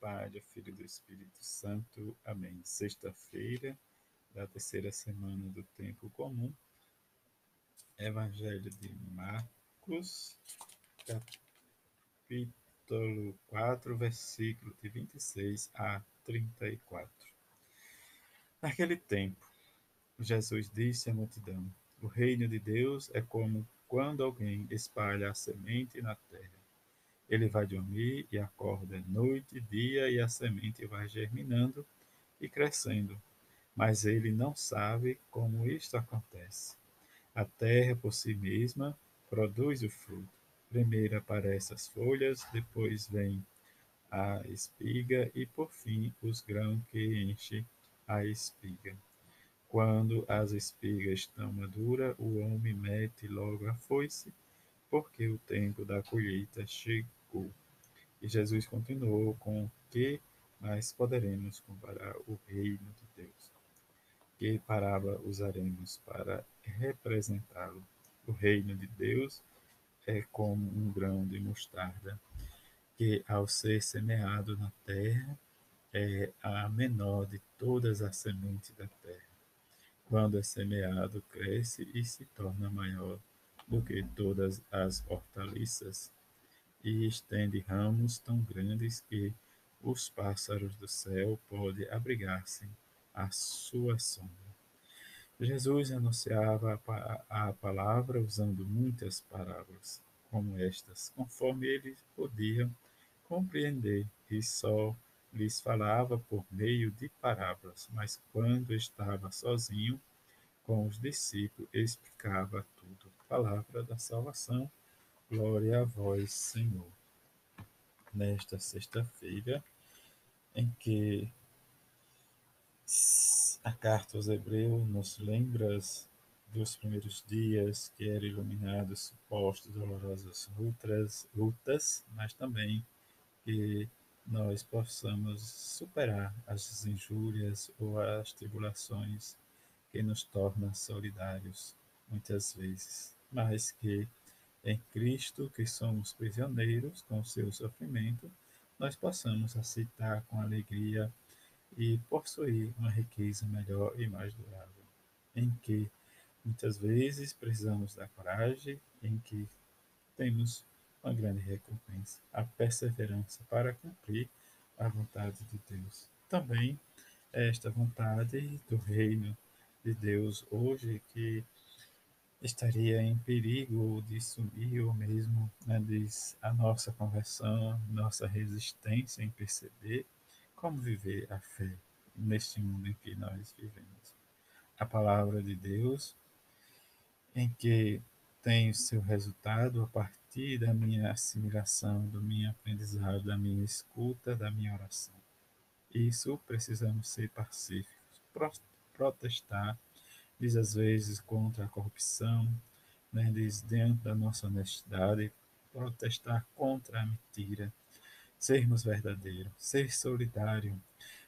Pai, do Filho e do Espírito Santo. Amém. Sexta-feira da terceira semana do tempo comum. Evangelho de Marcos, capítulo 4, versículo de 26 a 34. Naquele tempo, Jesus disse à multidão: O reino de Deus é como quando alguém espalha a semente na terra ele vai dormir e acorda noite e dia, e a semente vai germinando e crescendo. Mas ele não sabe como isto acontece. A terra por si mesma produz o fruto. Primeiro aparecem as folhas, depois vem a espiga e por fim os grãos que enchem a espiga. Quando as espigas estão maduras, o homem mete logo a foice, porque o tempo da colheita chegou e Jesus continuou com que mais poderemos comparar o reino de Deus? Que parábola usaremos para representá-lo? O reino de Deus é como um grão de mostarda, que ao ser semeado na terra é a menor de todas as sementes da terra. Quando é semeado, cresce e se torna maior do que todas as hortaliças e estende ramos tão grandes que os pássaros do céu podem abrigar-se à sua sombra. Jesus anunciava a palavra usando muitas parábolas como estas, conforme eles podiam compreender, e só lhes falava por meio de parábolas, mas quando estava sozinho com os discípulos, explicava tudo. Palavra da salvação Glória a vós, Senhor. Nesta sexta-feira, em que a carta aos Hebreus nos lembra dos primeiros dias que eram iluminados supostos dolorosas lutas, lutas, mas também que nós possamos superar as injúrias ou as tribulações que nos tornam solidários muitas vezes, mas que em Cristo, que somos prisioneiros com seu sofrimento, nós possamos aceitar com alegria e possuir uma riqueza melhor e mais durável, em que muitas vezes precisamos da coragem, em que temos uma grande recompensa, a perseverança para cumprir a vontade de Deus. Também esta vontade do reino de Deus hoje que estaria em perigo de sumir ou mesmo né, a nossa conversão, nossa resistência em perceber como viver a fé neste mundo em que nós vivemos. A palavra de Deus, em que tem o seu resultado a partir da minha assimilação, do meu aprendizado, da minha escuta, da minha oração. Isso precisamos ser pacíficos, protestar diz às vezes contra a corrupção, né, diz dentro da nossa honestidade, protestar contra a mentira, sermos verdadeiros, ser solidário,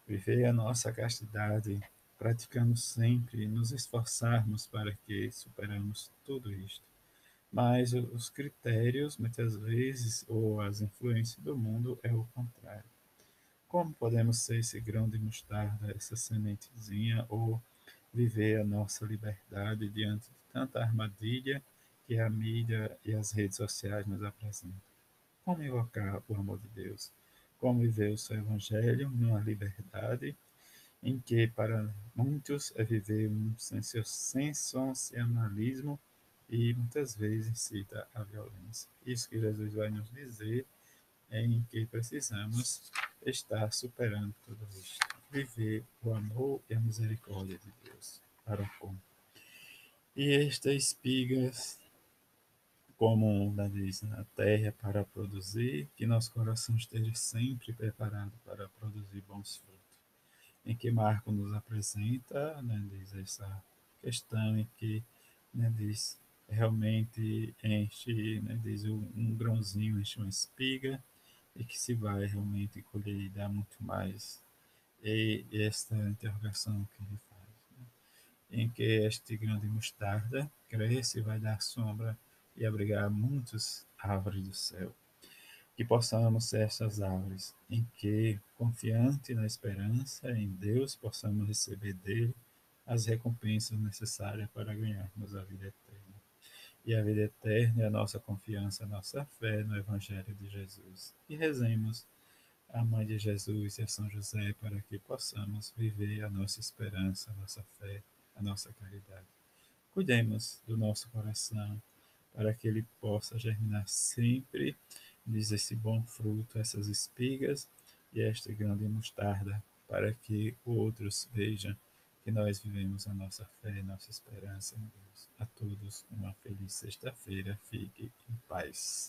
viver a nossa castidade, praticando sempre, nos esforçarmos para que superamos tudo isto. Mas os critérios, muitas vezes, ou as influências do mundo é o contrário. Como podemos ser esse grão de mostarda, essa sementezinha, ou viver a nossa liberdade diante de tanta armadilha que a mídia e as redes sociais nos apresentam. Como invocar o amor de Deus? Como viver o seu evangelho numa liberdade em que para muitos é viver um sensacionalismo e muitas vezes incita a violência. Isso que Jesus vai nos dizer é em que precisamos estar superando tudo isso viver o amor e a misericórdia de Deus para com. E estas espigas, como diz na terra para produzir, que nosso coração esteja sempre preparado para produzir bons frutos. Em que Marco nos apresenta, né, diz essa questão em que né, diz realmente enche, né, diz um, um grãozinho enche uma espiga e que se vai realmente colher e dar muito mais e esta interrogação que ele faz, né? em que este grande mostarda cresce e vai dar sombra e abrigar muitas árvores do céu. que possamos ser essas árvores em que, confiante na esperança em Deus, possamos receber dele as recompensas necessárias para ganharmos a vida eterna. E a vida eterna é a nossa confiança, a nossa fé no Evangelho de Jesus. E rezemos a Mãe de Jesus e a São José para que possamos viver a nossa esperança, a nossa fé, a nossa caridade. Cuidemos do nosso coração para que ele possa germinar sempre diz esse bom fruto, essas espigas e esta grande mostarda, para que outros vejam que nós vivemos a nossa fé, nossa esperança em Deus. A todos uma feliz sexta-feira. Fique em paz.